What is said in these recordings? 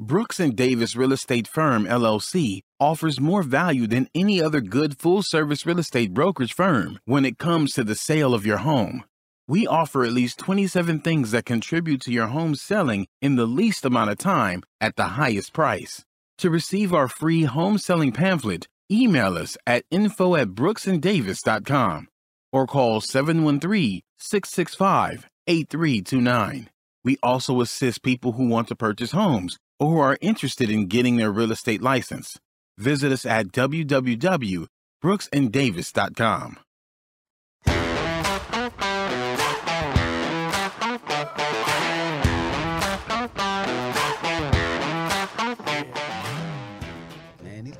Brooks and Davis Real Estate Firm LLC offers more value than any other good full-service real estate brokerage firm when it comes to the sale of your home. We offer at least 27 things that contribute to your home selling in the least amount of time at the highest price. To receive our free home selling pamphlet, email us at info at brooksanddavis.com or call 713-665-8329. We also assist people who want to purchase homes or who are interested in getting their real estate license. Visit us at www.brooksanddavis.com.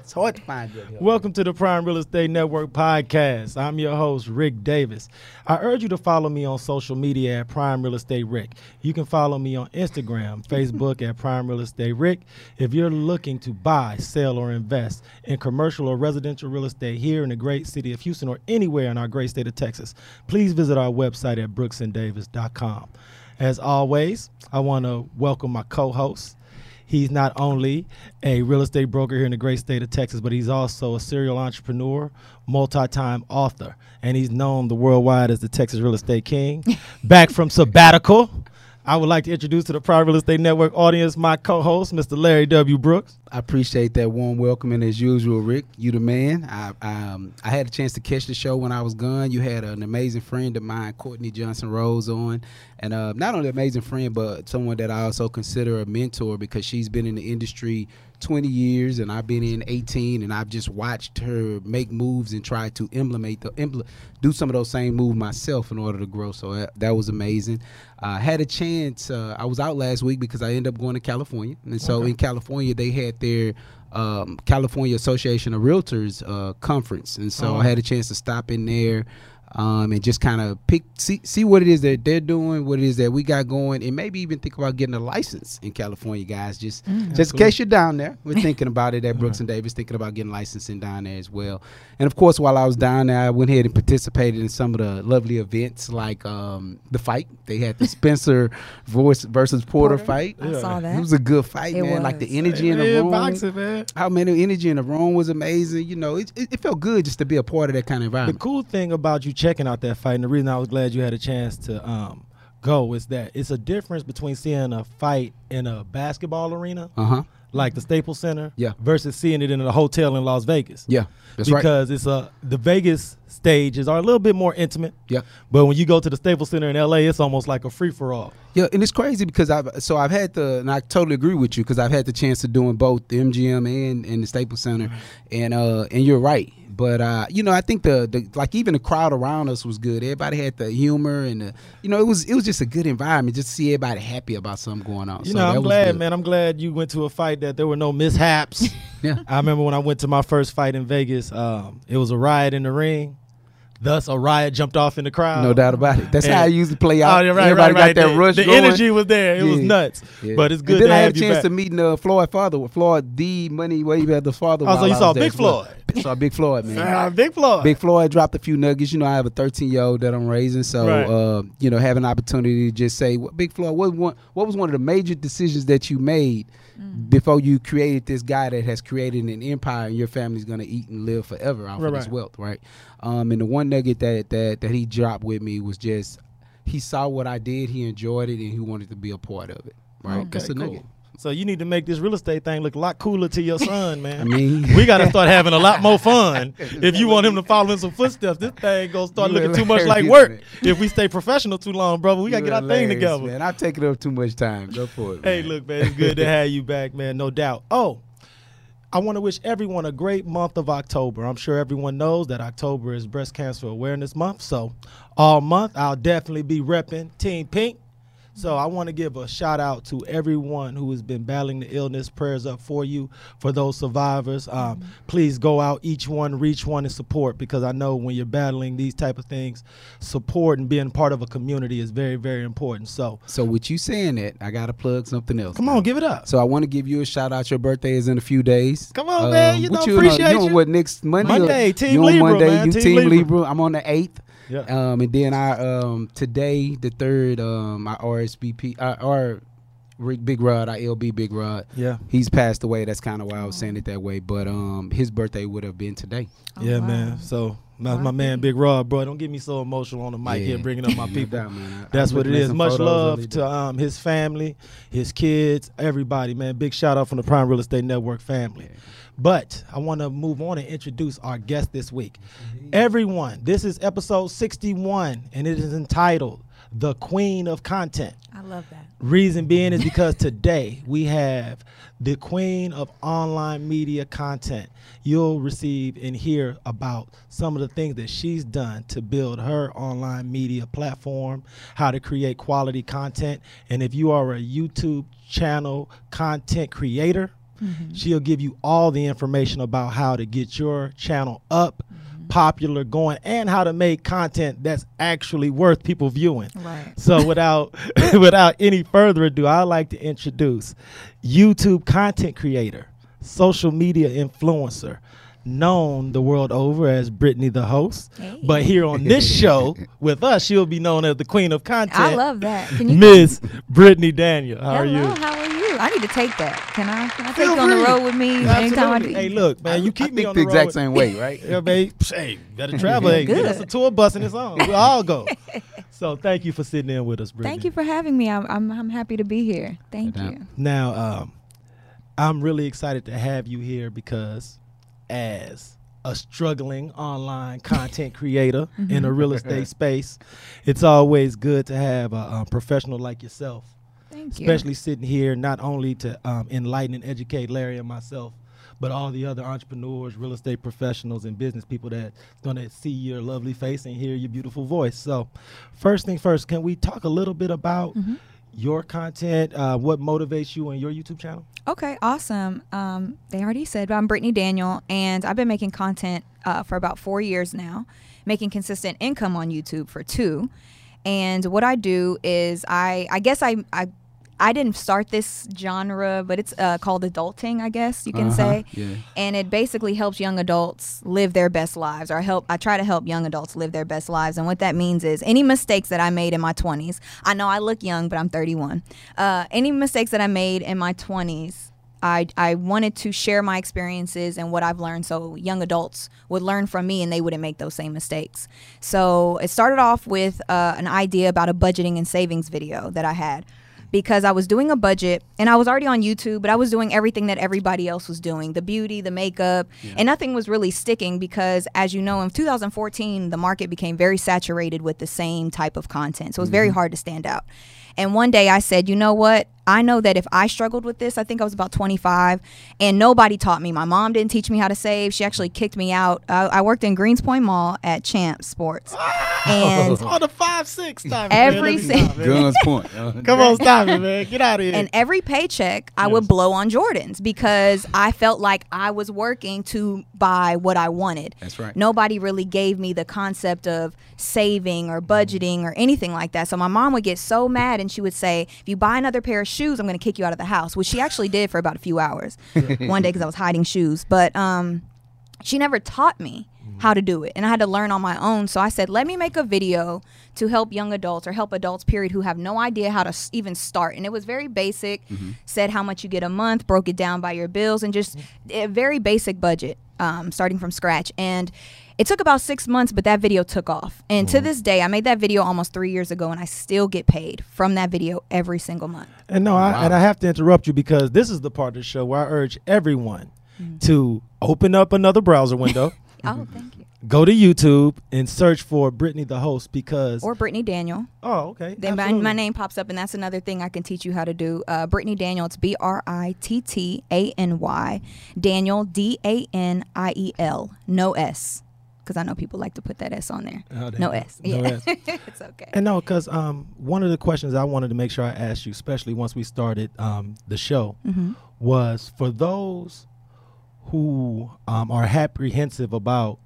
it's hard to find help. Welcome to the Prime Real Estate Network podcast. I'm your host, Rick Davis. I urge you to follow me on social media at Prime Real Estate Rick. You can follow me on Instagram, Facebook at Prime Real Estate Rick. If you're looking to buy, sell, or invest in commercial or residential real estate here in the great city of Houston or anywhere in our great state of Texas, please visit our website at brooksanddavis.com. As always, I want to welcome my co host. He's not only a real estate broker here in the great state of Texas, but he's also a serial entrepreneur, multi-time author, and he's known the worldwide as the Texas Real Estate King. Back from sabbatical, I would like to introduce to the Private Real Estate Network audience my co-host, Mr. Larry W. Brooks. I appreciate that warm welcome, and as usual, Rick, you the man. I um, I had a chance to catch the show when I was gone. You had an amazing friend of mine, Courtney Johnson Rose, on, and uh, not only an amazing friend, but someone that I also consider a mentor because she's been in the industry 20 years, and I've been in 18, and I've just watched her make moves and try to implement the impl- do some of those same moves myself in order to grow. So that, that was amazing. I uh, had a chance. Uh, I was out last week because I ended up going to California, and so in California they had their um, California Association of Realtors uh, conference, and so Oh. I had a chance to stop in there um, and just kind of pick see see what it is that they're doing, what it is that we got going, and maybe even think about getting a license in California, guys. Just just in case you're down there, we're thinking about it at Brooks and Davis, thinking about getting licensing down there as well. And of course, while I was down there, I went ahead and participated in some of the lovely events like um, the fight. They had the Spencer voice versus Porter, Porter. fight. I saw that. It was a good fight, It man. Like the was. energy in the Yeah, room boxing, man. how many energy in the room was amazing. You know, it, it, it felt good just to be a part of that kind of environment. The cool thing about you checking out that fight, and the reason I was glad you had a chance to um, go, is that it's a difference between seeing a fight in a basketball arena, Uh huh. like the Staples Center, Yeah. versus seeing it in a hotel in Las Vegas. Yeah, that's right. because it's a the Vegas stages are a little bit more intimate. Yeah. But when you go to the Staples Center in LA, it's almost like a free for all. Yeah, and it's crazy because I've so I've had the and I totally agree with you because I've had the chance of doing both the MGM and, and the Staples Center, and uh and you're right. But uh, you know, I think the, the like even the crowd around us was good. Everybody had the humor and the, you know it was it was just a good environment just to see everybody happy about something going on. You So know, I'm glad, man. I'm glad you went to a fight that there were no mishaps. Yeah. I remember when I went to my first fight in Vegas. Um, it was a riot in the ring. Thus, a riot jumped off in the crowd. No doubt about it. That's And- how it usually play Oh, out. yeah, right, Everybody right, right. got that the, rush The going. energy was there. It was nuts. Yeah. But it's And good then to I had a chance back. to meet uh, Floyd father, with Floyd D Money Wave had the father. Oh, so you saw Big Floyd. well. Floyd. Saw Big Floyd, man. Big Floyd. Big Floyd dropped a few nuggets. You know, I have a 13 year old that I'm raising, so Right. uh, you know, having an opportunity to just say, "What Big Floyd? What one? What was one of the major decisions that you made before you created this guy that has created an empire, and your family's gonna eat and live forever off Right, of this right. wealth, right?" Um, and the one nugget that that that he dropped with me was just he saw what I did, he enjoyed it, and he wanted to be a part of it. Right? Okay, That's a cool. nugget. So you need to make this real estate thing look a lot cooler to your son, man. I mean, we got to start having a lot more fun. If you want him to follow in some footsteps, this thing gonna start looking too much like work. man. If we stay professional too long, brother, we gotta get our thing together. Man, I'm taking up too much time. Go for it. Hey, man. look, man, it's good to have you back, man. No doubt. Oh, I want to wish everyone a great month of October. I'm sure everyone knows that October is Breast Cancer Awareness Month. So, all month, I'll definitely be repping Team Pink. So I want to give a shout out to everyone who has been battling the illness. Prayers up for you, for those survivors. Um, Please go out, each one, reach one, and support because I know when you're battling these type of things, support and being part of a community is very, very important. So So with you saying that, I gotta plug something else. come on, give it up. So I want to give you a shout out. Your birthday is in a few days. Come on, man. You know, on- appreciate you. on you. what next Monday? or- Monday, Team you on Libra, Monday, man, You Team Team Libra. Libra. I'm on the eighth. Yeah. Um, and then I um today the third um my RSVP uh, or Rick Big Rod, I LB Big Rod. Yeah. He's passed away. That's kind of why I was saying it that way. But um his birthday would have been today. Oh, yeah, wow. man. So my, my man, Big Rod, bro, don't get me so emotional on the mic Yeah. here, bringing up my No people. doubt, man. I- I That's what it looking at is. some Much love earlier to um, his family, his kids, everybody, man. Big shout out from the Prime Real Estate Network family. But I want to move on and introduce our guest this week. Mm-hmm. Everyone, this is episode 61, and it is entitled The Queen of Content. I love that. Reason being is because today we have the queen of online media content. You'll receive and hear about some of the things that she's done to build her online media platform, how to create quality content. And if you are a YouTube channel content creator, Mm-hmm. she'll give you all the information about how to get your channel up, mm-hmm. popular, going, and how to make content that's actually worth people viewing. Right. So without without any further ado, I'd like to introduce YouTube content creator, social media influencer, known the world over as Brittany the host. Hey. But here on this show with us, she'll be known as the queen of content. I love that. Miss Brittany Daniel. How are you? how are you? I need to take that. Can I? Can I take Feel you on the free. road with me anytime I do? Absolutely. Hey, look, man, you keep I me think on the the, road exact with- same way, right? Yeah, babe. Hey, better travel. Hey, Good. that's a tour bus and its on. We all go. so thank you for sitting in with us, Brittany. Thank you for having me. I'm, I'm I'm happy to be here. Thank No doubt. you. Now, um, I'm really excited to have you here because as a struggling online content creator in a real estate space, it's always good to have a, a professional like yourself, Thank you. especially sitting here not only to um, enlighten and educate Larry and myself, but all the other entrepreneurs, real estate professionals, and business people that's going to see your lovely face and hear your beautiful voice. So, first thing first, can we talk a little bit about Mm-hmm. your content, uh, what motivates you on your YouTube channel? Okay, awesome. Um, they already said, but I'm Brittany Daniel, and I've been making content uh, for about four years now, making consistent income on YouTube for two. And what I do is, I I guess I I, I didn't start this genre, but it's uh, called adulting, I guess you can Uh-huh, say. yeah. And it basically helps young adults live their best lives, or I help. I try to help young adults live their best lives. And what that means is any mistakes that I made in my 20s. I know I look young, but I'm 31. Uh, any mistakes that I made in my 20s. I, I wanted to share my experiences and what I've learned so young adults would learn from me and they wouldn't make those same mistakes. So it started off with uh, an idea about a budgeting and savings video that I had because I was doing a budget and I was already on YouTube, but I was doing everything that everybody else was doing the beauty, the makeup, and nothing was really sticking because, as you know, in 2014, the market became very saturated with the same type of content. So it was very mm-hmm. hard to stand out. And one day I said, you know what? I know that if I struggled with this, I think I was about 25, and nobody taught me. My mom didn't teach me how to save. She actually kicked me out. Uh, I worked in Greenspoint Mall at Champ Sports. And on the five six stop it, Every man. Let me si- Guns point. Uh, Come on, stop it, man. Get out of here. And every paycheck, I would blow on Jordans because I felt like I was working to buy what I wanted. That's right. Nobody really gave me the concept of saving or budgeting or anything like that. So my mom would get so mad and she would say, If you buy another pair of shoes, I'm going to kick you out of the house, which she actually did for about a few hours. One day because I was hiding shoes. But, um, she never taught me how to do it and i had to learn on my own. So i said let me make a video to help young adults or help adults period who have no idea how to s- even start. And it was very basic said how much you get a month broke it down by your bills and just a very basic budget um, starting from scratch. And it took about six months but that video took off and to this day i made that video almost three years ago and i still get paid from that video every single month And no, I, and I have to interrupt you because this is the part of the show where I urge everyone to open up another browser window, oh thank you go to YouTube, and search for Brittany the host because. or brittany daniel oh, okay. Then my, my name pops up, and that's another thing I can teach you how to do. Uh, Brittany Daniel, it's B R I T T A N Y. Daniel, D A N I E L. No S. because I know people like to put that S on there. Oh, no. S. No Yeah. S. it's okay. And no, because um, one of the questions I wanted to make sure I asked you, especially once we started um, the show, Mm-hmm. was for those who um, are apprehensive about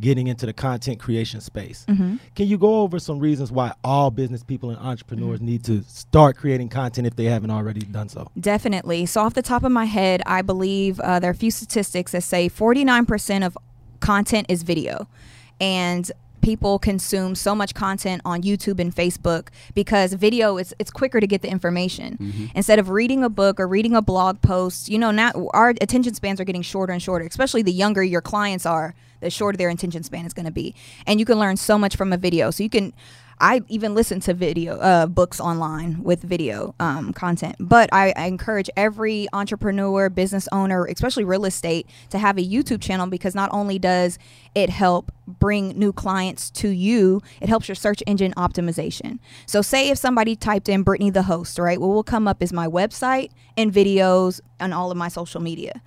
getting into the content creation space. Mm-hmm. Can you go over some reasons why all business people and entrepreneurs need to start creating content if they haven't already done so? Definitely. So, off the top of my head, I believe uh, there are a few statistics that say 49% of content is video. And people consume so much content on YouTube and Facebook because video is it's quicker to get the information. Mm-hmm. Instead of reading a book or reading a blog post, you know, now our attention spans are getting shorter and shorter, especially the younger your clients are, the shorter their attention span is going to be. And you can learn so much from a video. So you can I even listen to video uh, books online with video um, content. But I, I encourage every entrepreneur, business owner, especially real estate, to have a YouTube channel because not only does it help bring new clients to you, it helps your search engine optimization. So, say if somebody typed in Brittany the host, right? What will come up is my website and videos and all of my social media.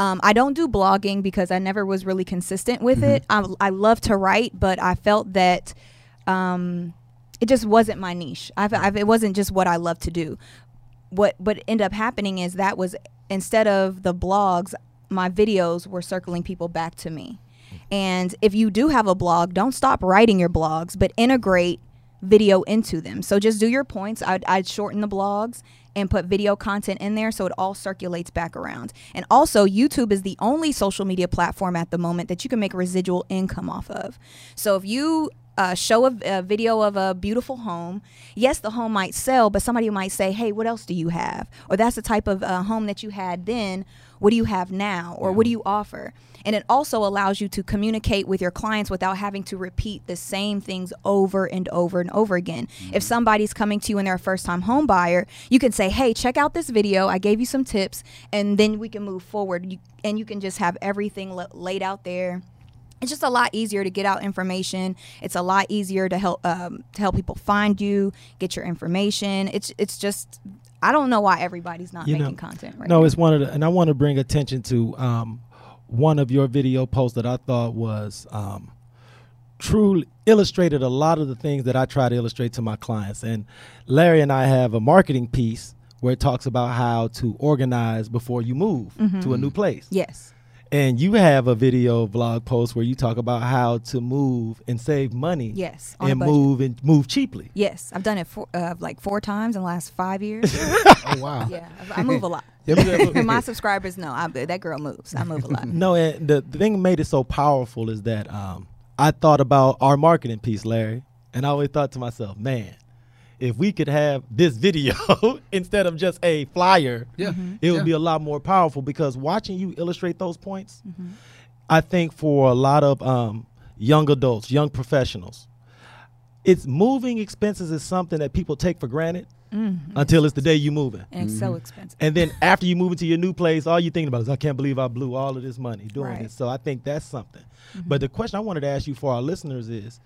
Um, I don't do blogging because I never was really consistent with it. I, I love to write, but I felt that um, it just wasn't my niche. I've, I've, it wasn't just what I love to do. What what ended up happening is that was instead of the blogs, my videos were circling people back to me. And if you do have a blog, don't stop writing your blogs, but integrate video into them. So just do your points. I'd, I'd shorten the blogs and put video content in there so it all circulates back around. And also, YouTube is the only social media platform at the moment that you can make residual income off of. So if you uh, show a, a video of a beautiful home, yes, the home might sell, but somebody might say, hey, what else do you have? Or that's the type of uh, home that you had then. What do you have now? Or what do you offer? And it also allows you to communicate with your clients without having to repeat the same things over and over and over again. If somebody's coming to you and they're a first time home buyer, you can say, hey, check out this video. I gave you some tips, and then we can move forward. You, and you can just have everything la- laid out there it's just a lot easier to get out information. It's a lot easier to help um, to help people find you, get your information. It's it's just I don't know why everybody's not You know, making content right no, now. it's one of the, and I want to bring attention to um, one of your video posts that I thought was um, truly illustrated a lot of the things that I try to illustrate to my clients. And Larry and I have a marketing piece where it talks about how to organize before you move Mm-hmm. to a new place. yes. And you have a video blog post where you talk about how to move and save money. Yes, on And budget. move and move cheaply. Yes, I've done it for, uh, like four times in the last five years. Oh wow. yeah, I I move a lot. Yeah, My subscribers know I, that girl moves. I move a lot. No, and the, the thing that made it so powerful is that um, I thought about our marketing piece, Larry, and I always thought to myself, man, if we could have this video instead of just a flyer, Yeah. Mm-hmm. it would Yeah. be a lot more powerful because watching you illustrate those points, mm-hmm. I think for a lot of um, young adults, young professionals, it's moving expenses is something that people take for granted mm-hmm. until it's the day you moving. And it's so expensive. And then after you move into your new place, all you thinking about is, I can't believe I blew all of this money doing Right. this. So I think that's something. But the question I wanted to ask you for our listeners is,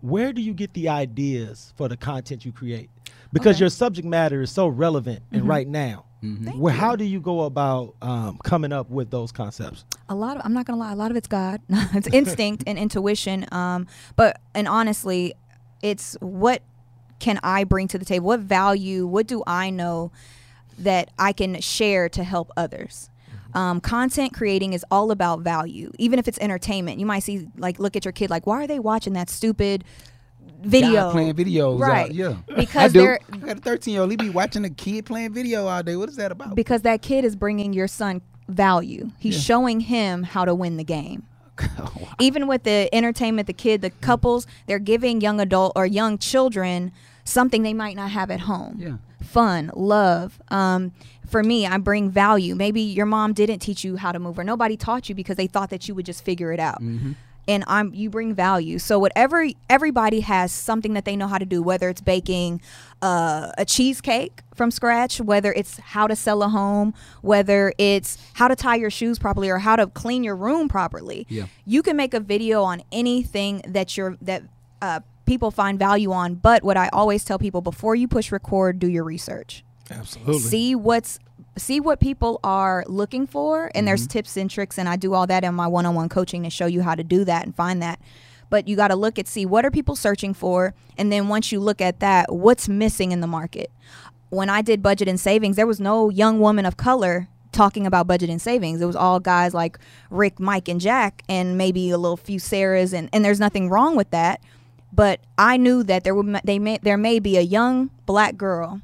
where do you get the ideas for the content you create? Because Okay. your subject matter is so relevant and right now. Thank Where, you. how do you go about um, coming up with those concepts? a lot of I'm not gonna lie, a lot of it's God. it's instinct and intuition. Um, but and honestly, it's what can I bring to the table? What value? What do I know that I can share to help others? Um, content creating is all about value, even if it's entertainment. You might see like look at your kid like, why are they watching that stupid video? Guy playing videos. out- Right. yeah. Because I they're- I got a 13 year old. He be watching a kid playing video all day. What is that about? because that kid is bringing your son value. He's showing him how to win the game. Even with the entertainment, the kid, the couples, they're giving young adult or young children something they might not have at home. Yeah. Fun, love. Um, for me, I bring value. Maybe your mom didn't teach you how to move, or nobody taught you because they thought that you would just figure it out. And I'm you bring value. So whatever everybody has something that they know how to do, whether it's baking uh, a cheesecake from scratch, whether it's how to sell a home, whether it's how to tie your shoes properly or how to clean your room properly. Yeah. You can make a video on anything that you're that uh, people find value on. But what I always tell people before you push record, do your research. Absolutely. see what's see what people are looking for and there's mm-hmm. tips and tricks and I do all that in my one-on-one coaching to show you how to do that and find that. But you got to look at see what are people searching for? And then once you look at that what's missing in the market? When I did budget and savings there was no young woman of color talking about budget and savings. It was all guys like Rick Mike and Jack and maybe a little few Sarahs and and there's nothing wrong with that. But I knew that there would they may there may be a young black girl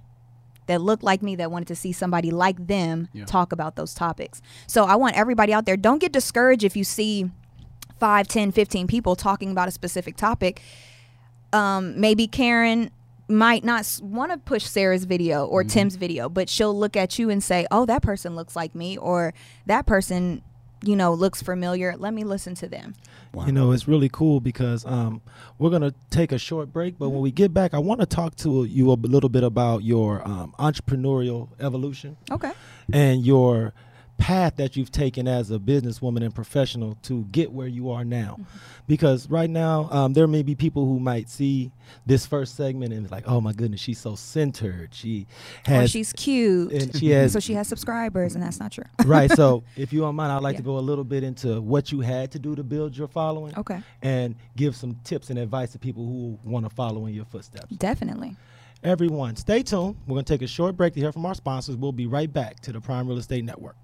that looked like me that wanted to see somebody like them talk about those topics. So I want everybody out there, don't get discouraged if you see 5, 10, 15 people talking about a specific topic. Um, maybe Karen might not want to push Sarah's video or Tim's video, but she'll look at you and say, "Oh, that person looks like me," or "That person, you know, looks familiar. Let me listen to them." You know, it's really cool because um, we're going to take a short break, but when we get back, I want to talk to you a little bit about your um, entrepreneurial evolution Okay. and your path that you've taken as a businesswoman and professional to get where you are now. Because right now, um, there may be people who might see this first segment and be like, "Oh my goodness, she's so centered. She Or has she's cute. and she has so she has subscribers and that's not true. right. So, if you don't mind, I'd like Yeah. to go a little bit into what you had to do to build your following. Okay. And give some tips and advice to people who want to follow in your footsteps. Definitely. Everyone, stay tuned. We're going to take a short break to hear from our sponsors. We'll be right back to the Prime Real Estate Network.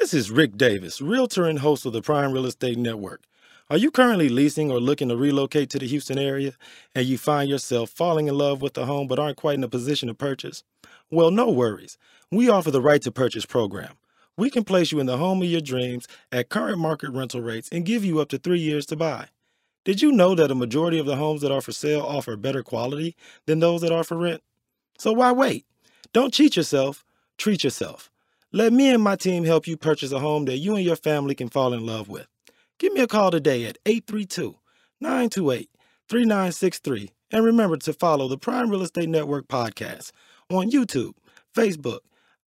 This is Rick Davis, realtor and host of the Prime Real Estate Network. Are you currently leasing or looking to relocate to the Houston area and you find yourself falling in love with a home but aren't quite in a position to purchase? Well, no worries. We offer the right to purchase program. We can place you in the home of your dreams at current market rental rates and give you up to three years to buy. Did you know that a majority of the homes that are for sale offer better quality than those that are for rent? So why wait? Don't cheat yourself, treat yourself. Let me and my team help you purchase a home that you and your family can fall in love with. Give me a call today at 832 928 3963. And remember to follow the Prime Real Estate Network podcast on YouTube, Facebook,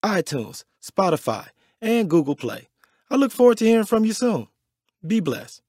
iTunes, Spotify, and Google Play. I look forward to hearing from you soon. Be blessed.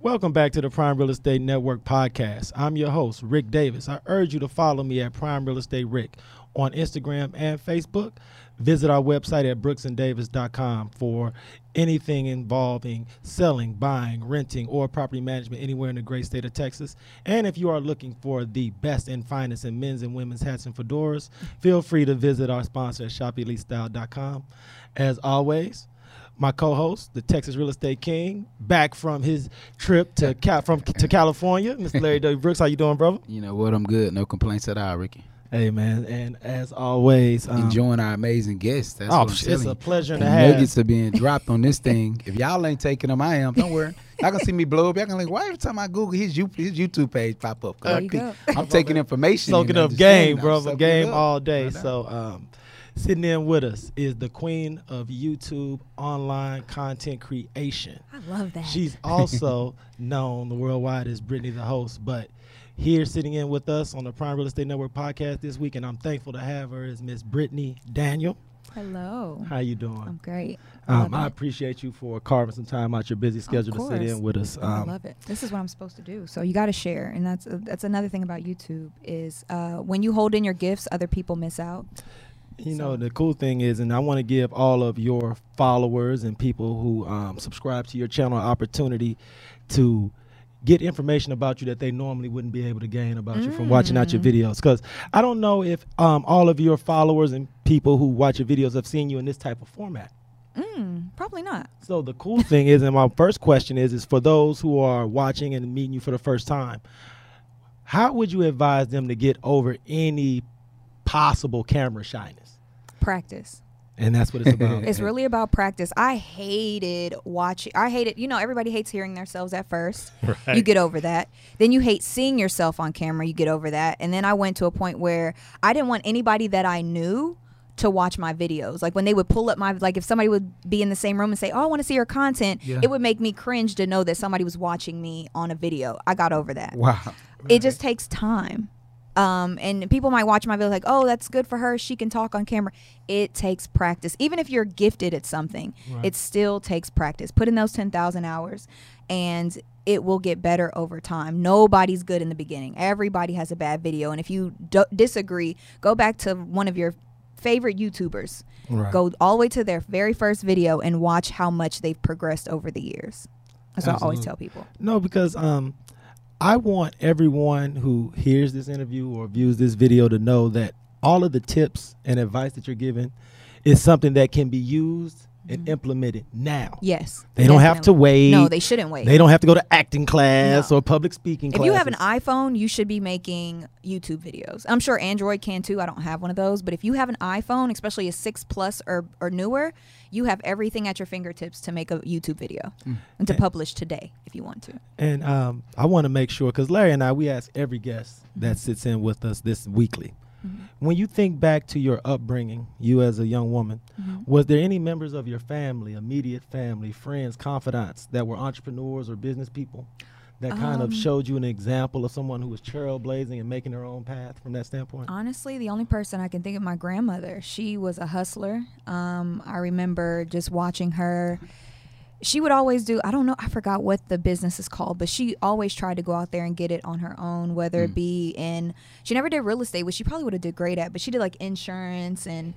Welcome back to the Prime Real Estate Network podcast. I'm your host, Rick Davis. I urge you to follow me at Prime Real Estate Rick on Instagram and Facebook. Visit our website at brooksanddavis.com for anything involving selling, buying, renting, or property management anywhere in the great state of Texas. And if you are looking for the best and finest in men's and women's hats and fedoras, feel free to visit our sponsor at shopelitestyle.com. As always, my co-host, the Texas Real Estate King, back from his trip to Cal- from to California, Mr. Larry W. Brooks. How you doing, brother? You know what? I'm good. No complaints at all, Ricky. Hey, man, and as always, um, Enjoying our amazing guests. That's oh, what I'm it's telling a pleasure The to have. nuggets are being dropped on this thing. If y'all ain't taking them, I am. Don't worry. Y'all can see me blow up. Y'all can like, why every time I Google his, you- his YouTube page pop up? There I you pick- go. I'm taking information. soaking up game, I'm bro. Game all day. No doubt. So, um, sitting in with us is the queen of YouTube online content creation. I love that. She's also known the worldwide as Brittany the host, but here sitting in with us on the Prime Real Estate Network podcast this week, and I'm thankful to have her is Miss Brittany Daniel. Hello. How you doing? I'm great. I Um, love I appreciate you for carving some time out your busy schedule to sit in with us. I Um, love it. This is what I'm supposed to do. So you got to share, and that's that's another thing about YouTube is uh, when you hold in your gifts, other people miss out. You know, the cool thing is, and I want to give all of your followers and people who um, subscribe to your channel an opportunity to get information about you that they normally wouldn't be able to gain about you from watching out your videos. Because I don't know if um, all of your followers and people who watch your videos have seen you in this type of format. Mm, probably not. So the cool thing is, and my first question is, is for those who are watching and meeting you for the first time, how would you advise them to get over any possible camera shyness? Practice. And that's what it's about. It's really about practice. I hated watching. I hated. You know, everybody hates hearing themselves at first. You get over that. Then you hate seeing yourself on camera. You get over that. And then I went to a point where I didn't want anybody that I knew to watch my videos. Like when they would pull up my like if somebody would be in the same room and say, "Oh, I want to see your content," Yeah. it would make me cringe to know that somebody was watching me on a video. I got over that. Wow. It just takes time. Um, and people might watch my video like, oh, that's good for her. She can talk on camera. It takes practice. Even if you're gifted at something, it still takes practice. Put in those 10,000 hours and it will get better over time. Nobody's good in the beginning. Everybody has a bad video. And if you d- disagree, go back to one of your favorite YouTubers. Right. Go all the way to their very first video and watch how much they've progressed over the years. That's what I always tell people. No, because um, I want everyone who hears this interview or views this video to know that all of the tips and advice that you're giving is something that can be used and implement it now. Yes. They don't have to wait. No, they shouldn't wait. They don't have to go to acting class No. or public speaking class. if class. you have an iPhone, you should be making YouTube videos. I'm sure Android can too. I don't have one of those, but if you have an iPhone, especially a 6 Plus or, or newer, you have everything at your fingertips to make a YouTube video and to publish today if you want to. And um, I want to make sure because Larry and I, we ask every guest that sits in with us this weekly. Mm-hmm. When you think back to your upbringing, you as a young woman, mm-hmm. was there any members of your family, immediate family, friends, confidants that were entrepreneurs or business people that kind of um, showed you an example of someone who was trailblazing and making their own path from that standpoint? Honestly, the only person I can think of my grandmother. She was a hustler. Um, I remember just watching her. She would always do. I don't know. I forgot what the business is called, but she always tried to go out there and get it on her own. Whether it be in, she never did real estate, which she probably would have did great at. But she did like insurance and,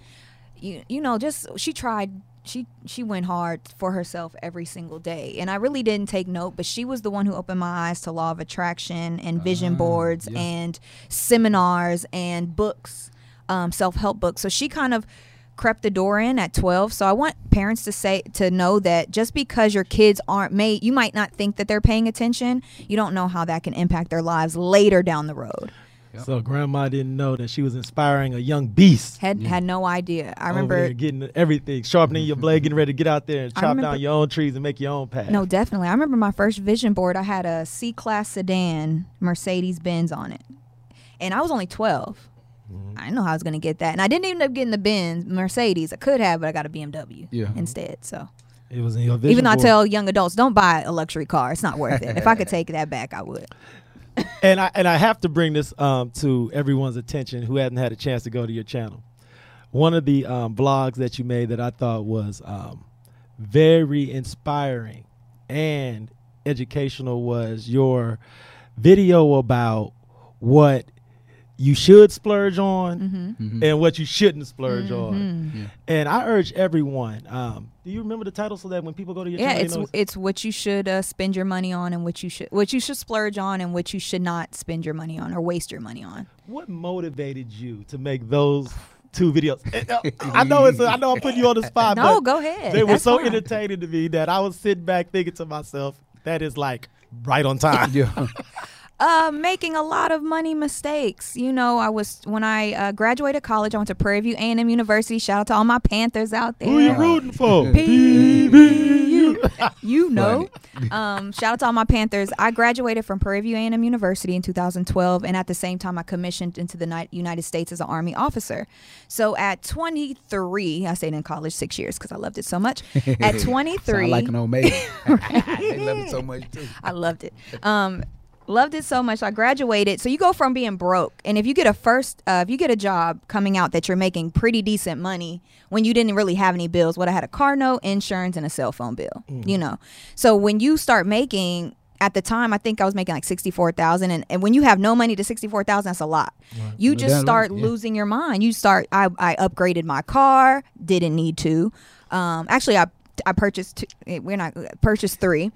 you you know, just she tried. She she went hard for herself every single day, and I really didn't take note. But she was the one who opened my eyes to law of attraction and vision boards yeah. and seminars and books, um, self help books. So she kind of crept the door in at 12 so i want parents to say to know that just because your kids aren't made you might not think that they're paying attention. You don't know how that can impact their lives later down the road. So grandma didn't know that she was inspiring a young beast. had had no idea. I over remember getting everything, sharpening your blade, getting ready to get out there and chop remember- down your own trees and make your own path. no definitely. I remember my first vision board i had a c-class sedan mercedes benz on it. And i was only 12 I didn't know how I was going to get that. And I didn't end up getting the Benz Mercedes. I could have, but I got a BMW Yeah. instead. So it was in your vision even though I tell young adults, don't buy a luxury car. It's not worth it. if I could take that back, I would. and I and I have to bring this um, to everyone's attention who hasn't had a chance to go to your channel. One of the um, blogs that you made that I thought was um, very inspiring and educational was your video about what you should splurge on Mm-hmm. and what you shouldn't splurge on. And I urge everyone. Um, do you remember the title so that when people go to your Yeah, channel, it's they it's what you should uh, spend your money on, and what you should what you should splurge on, and what you should not spend your money on or waste your money on. What motivated you to make those two videos? And, uh, I know it's. I know I'm putting you on the spot. No, but go ahead. They were so fine. entertaining to me that I was sitting back thinking to myself, "That is like right on time." Yeah. Uh, making a lot of money mistakes. You know, I was when I uh, graduated college. I went to Prairie View A&M University. Shout out to all my Panthers out there. Who you rooting for? PVU. you know. Um, shout out to all my Panthers. I graduated from Prairie View A&M University in 2012, and at the same time, I commissioned into the United States as an Army officer. So at 23, I stayed in college six years because I loved it so much. At 23, Sound like an old maid. they loved it so much too. I loved it. Um, loved it so much. I graduated. So you go from being broke, and if you get a first, uh, if you get a job coming out that you're making pretty decent money when you didn't really have any bills. What I had a car note, insurance, and a cell phone bill. You know. So when you start making at the time, I think I was making like sixty four thousand, and, and when you have no money to sixty four thousand, that's a lot. You No just start yeah. losing your mind. You start. I I upgraded my car. Didn't need to. Um, actually, I I purchased. Two, eh, we're not purchased three.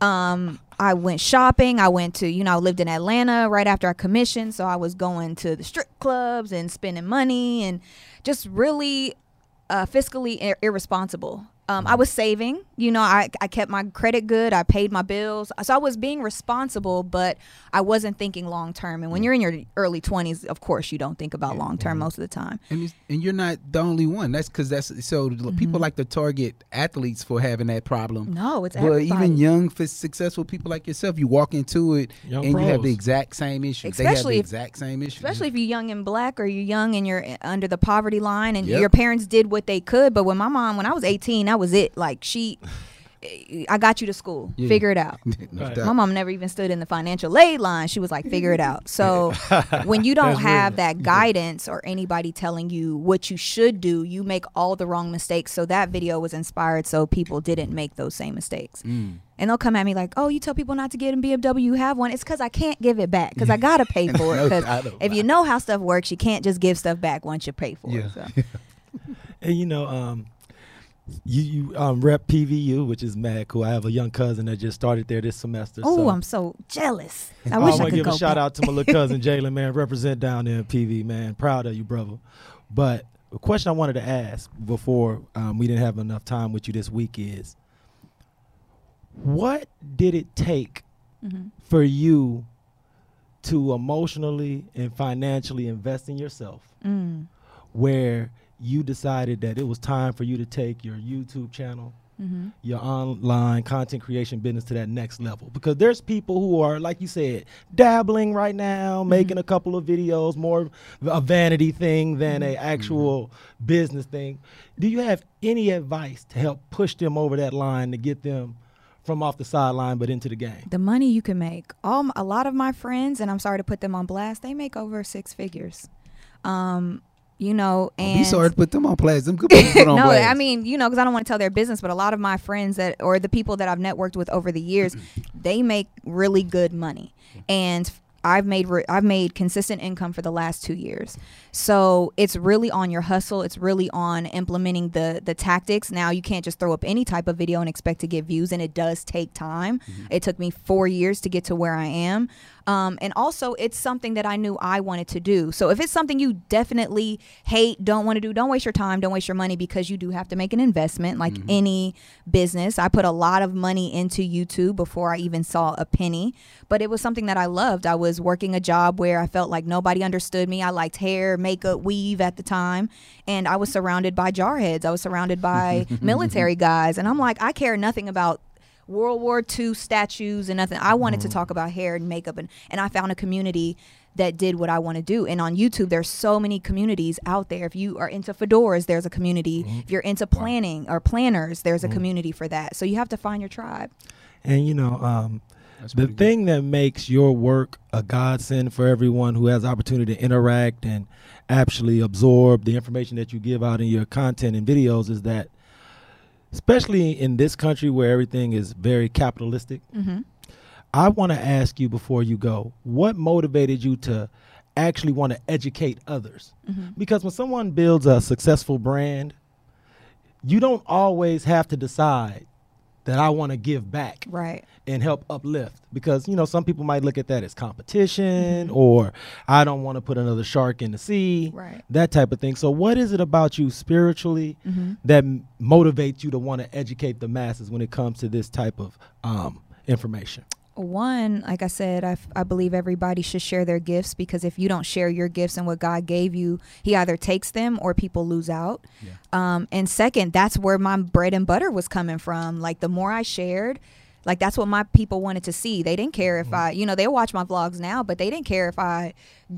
Um, I went shopping. I went to you know I lived in Atlanta right after I commissioned, so I was going to the strip clubs and spending money and just really uh, fiscally ir- irresponsible. Um, I was saving, you know, I, I kept my credit good. I paid my bills. So I was being responsible, but I wasn't thinking long term. And when you're in your early 20s, of course, you don't think about long term most of the time. And and you're not the only one. That's because that's so the people like to target athletes for having that problem. Mm-hmm. No, it's but everybody. even young, successful people like yourself, you walk into it Young and you have the exact same issue. they have Especially the if- exact same issue. especially if you're young and black or you're young and you're under the poverty line and Yep. your parents did what they could but when my mom when i was 18 that was it like she I got you to school. Yeah. Figure it out. no Right. My mom never even stood in the financial aid line. She was like, figure it out. So when you don't have real. that guidance or anybody telling you what you should do, you make all the wrong mistakes. So that video was inspired so people didn't make those same mistakes. Mm. And they'll come at me like, oh, you tell people not to get in BMW, you have one. It's because I can't give it back because I got to pay for it. Because if you know how stuff works, you can't just give stuff back once you pay for Yeah. it. So. And you know, um, you you um, rep PVU, which is mad cool. I have a young cousin that just started there this semester. Oh, so. I'm so jealous. I I wish I, want to could give go a shout out to my little cousin Jalen, man. Represent down there in PV, man. Proud of you, brother. But the question I wanted to ask before um, we didn't have enough time with you this week is, what did it take Mm-hmm. for you to emotionally and financially invest in yourself, Mm. where you decided that it was time for you to take your YouTube channel Mm-hmm. your online content creation business to that next level because there's people who are like you said dabbling right now making a couple of videos more a vanity thing than a actual business thing do you have any advice to help push them over that line to get them from off the sideline but into the game the money you can make. All a lot of my friends, and I'm sorry to put them on blast, they make over six figures. Um, you know, oh, Don't and be sorry to put them on blast. Them good people put on no, blast. I mean, you know, because I don't want to tell their business, but a lot of my friends that, or the people that I've networked with over the years, they make really good money, and I've made re- I've made consistent income for the last two years. So it's really on your hustle. It's really on implementing the the tactics. Now you can't just throw up any type of video and expect to get views, and it does take time. It took me four years to get to where I am. Um, and also, it's something that I knew I wanted to do. So if it's something you definitely hate, don't want to do, don't waste your time, don't waste your money because you do have to make an investment like any business. I put a lot of money into YouTube before I even saw a penny, but it was something that I loved. I was working a job where I felt like nobody understood me. I liked hair, makeup, weave at the time, and I was surrounded by jarheads. I was surrounded by military guys, and I'm like, I care nothing about World War II statues and nothing. I wanted to mm. talk about hair and makeup, and, and I found a community that did what I want to do. And on YouTube, there's so many communities out there. If you are into fedoras, there's a community. Mm-hmm. If you're into planning or planners, there's a mm-hmm. community for that. So you have to find your tribe. and you know um, That's the pretty good. thing that makes your work a godsend for everyone who has opportunity to interact and actually absorb the information that you give out in your content and videos is that especially in this country where everything is very capitalistic Mm-hmm. i want to ask you before you go what motivated you to actually want to educate others Mm-hmm. because when someone builds a successful brand you don't always have to decide that i want to give back Right. and help uplift because you know some people might look at that as competition Mm-hmm. or i don't want to put another shark in the sea Right. that type of thing so what is it about you spiritually Mm-hmm. that m- motivates you to want to educate the masses when it comes to this type of um, information one like i said I, f- I believe everybody should share their gifts because if you don't share your gifts and what god gave you he either takes them or people lose out. Um, and second that's where my bread and butter was coming from. Like the more i shared like that's what my people wanted to see. They didn't care if i you know they watch my vlogs now but they didn't care if i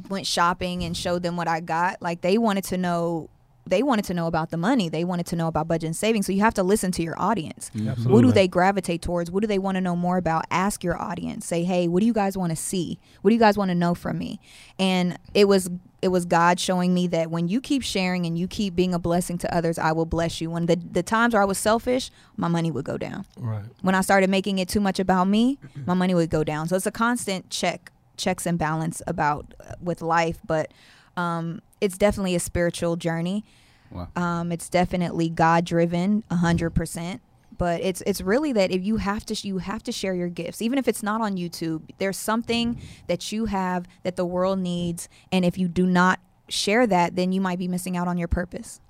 went shopping and showed them what i got. Like they wanted to know they wanted to know about the money they wanted to know about budget and savings so you have to listen to your audience what do they gravitate towards? What do they want to know more about? Ask your audience. Say, "Hey, what do you guys want to see? What do you guys want to know from me?" And it was it was God showing me that when you keep sharing and you keep being a blessing to others, I will bless you. When the the times where I was selfish, my money would go down. right When I started making it too much about me, my money would go down. So it's a constant check checks and balance about uh, with life, but um, it's definitely a spiritual journey. Wow. Um, it's definitely God driven, a hundred percent. But it's it's really that if you have to you have to share your gifts, even if it's not on YouTube. There's something that you have that the world needs, and if you do not share that, then you might be missing out on your purpose.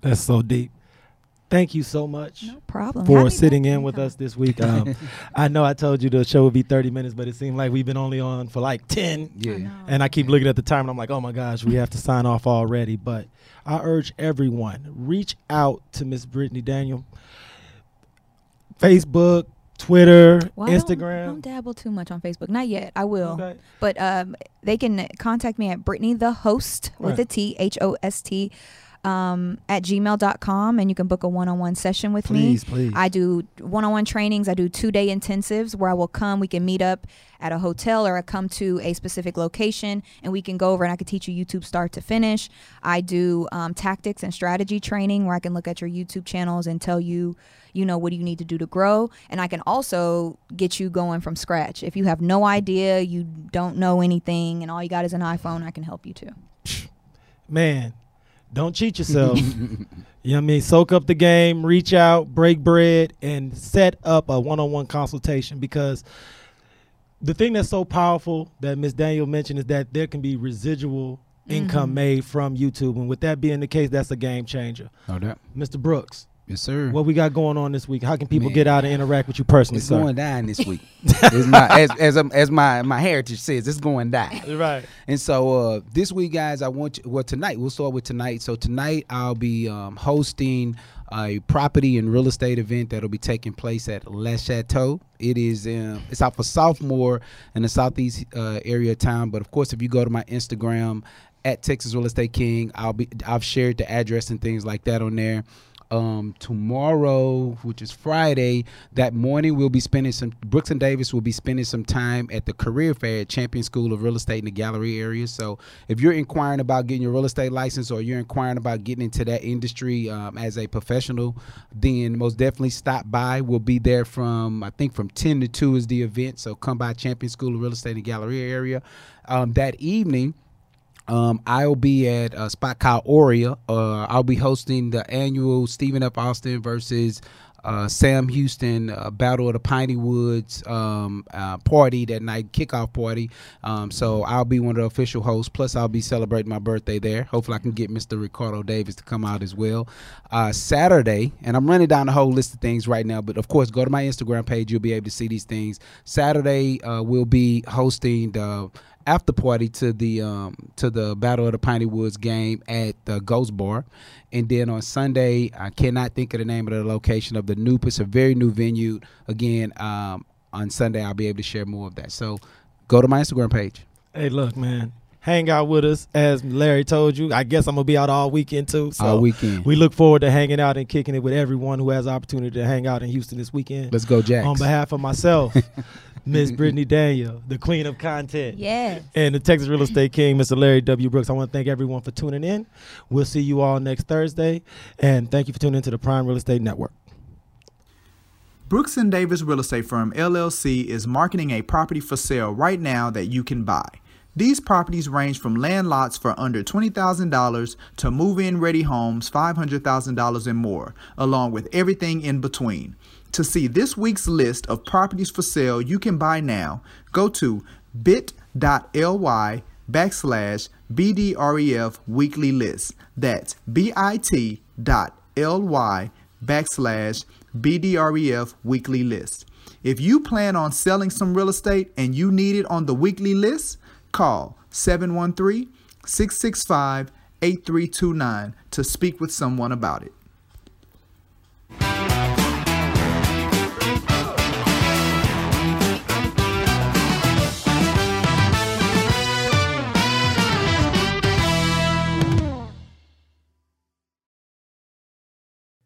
that's so deep thank you so much No problem. for Happy sitting in with us this week. Um, I know I told you the show would be 30 minutes, but it seemed like we've been only on for like 10. Yeah. And I keep looking at the time and I'm like, oh my gosh, we have to sign off already. But I urge everyone, reach out to Miss Brittany Daniel. Facebook, Twitter, Well, I don't- Instagram. Don't, dabble too much on Facebook. Not yet. I will. Okay. But um, they can contact me at Brittany the host with Right. a T H O S T. um, at gmail.com and you can book a one-on-one session with Please, me. please. I do one-on-one trainings. I do two-day intensives where I will come. We can meet up at a hotel or I come to a specific location and we can go over and I can teach you YouTube start to finish. I do um, tactics and strategy training where I can look at your YouTube channels and tell you, you know, what do you need to do to grow. And I can also get you going from scratch. If you have no idea, you don't know anything, and all you got is an iPhone, I can help you too. man, don't cheat yourself. you know what I mean? Soak up the game, reach out, break bread, and set up a one on one consultation because the thing that's so powerful that Miss Daniel mentioned is that there can be residual income mm-hmm. made from YouTube. And with that being the case, that's a game changer. No doubt. Mr. Brooks, Yes, sir. what we got going on this week? How can people Man. get out and interact with you personally, it's sir? going down this week. it's my, as as, um, as my my heritage says, it's going down. Right. And so uh, this week, guys, I want you. Well, tonight we'll start with tonight. So tonight I'll be um, hosting a property and real estate event that'll be taking place at Le Chateau. It is um, it's out for sophomore in the southeast uh, area of town. But of course, if you go to my Instagram at Texas Real Estate King, I'll be I've shared the address and things like that on there um, tomorrow, which is Friday, that morning we'll be spending some. Brooks and Davis will be spending some time at the career fair at Champion School of Real Estate in the Galleria area. So, if you're inquiring about getting your real estate license or you're inquiring about getting into that industry um, as a professional, then most definitely stop by. We'll be there from I think from 10 to 2 is the event. So come by Champion School of Real Estate in the Galleria area. Um, that evening. Um, I'll be at uh, Spot Cow Oria. Uh, I'll be hosting the annual Stephen F. Austin versus uh, Sam Houston uh, Battle of the Piney Woods um, uh, party that night, kickoff party. Um, so I'll be one of the official hosts. Plus, I'll be celebrating my birthday there. Hopefully, I can get Mr. Ricardo Davis to come out as well. Uh, Saturday, and I'm running down the whole list of things right now, but of course, go to my Instagram page. You'll be able to see these things. Saturday, uh, we'll be hosting the after party to the um to the Battle of the Piney Woods game at the Ghost Bar, and then on Sunday I cannot think of the name of the location of the new. It's a very new venue. Again, um, on Sunday I'll be able to share more of that. So go to my Instagram page. Hey, look, man. Hang out with us, as Larry told you. I guess I'm gonna be out all weekend too. So All weekend. We look forward to hanging out and kicking it with everyone who has the opportunity to hang out in Houston this weekend. Let's go, Jack. On behalf of myself, Miss Brittany Daniel, the queen of content, Yes. and the Texas Real Estate King, Mr. Larry W. Brooks. I want to thank everyone for tuning in. We'll see you all next Thursday, and thank you for tuning into the Prime Real Estate Network. Brooks and Davis Real Estate Firm LLC is marketing a property for sale right now that you can buy. These properties range from land lots for under $20,000 to move in ready homes $500,000 and more, along with everything in between. To see this week's list of properties for sale you can buy now, go to bit.ly backslash BDREF weekly list. That's bit.ly backslash BDREF weekly list. If you plan on selling some real estate and you need it on the weekly list, call 713 665 8329 to speak with someone about it.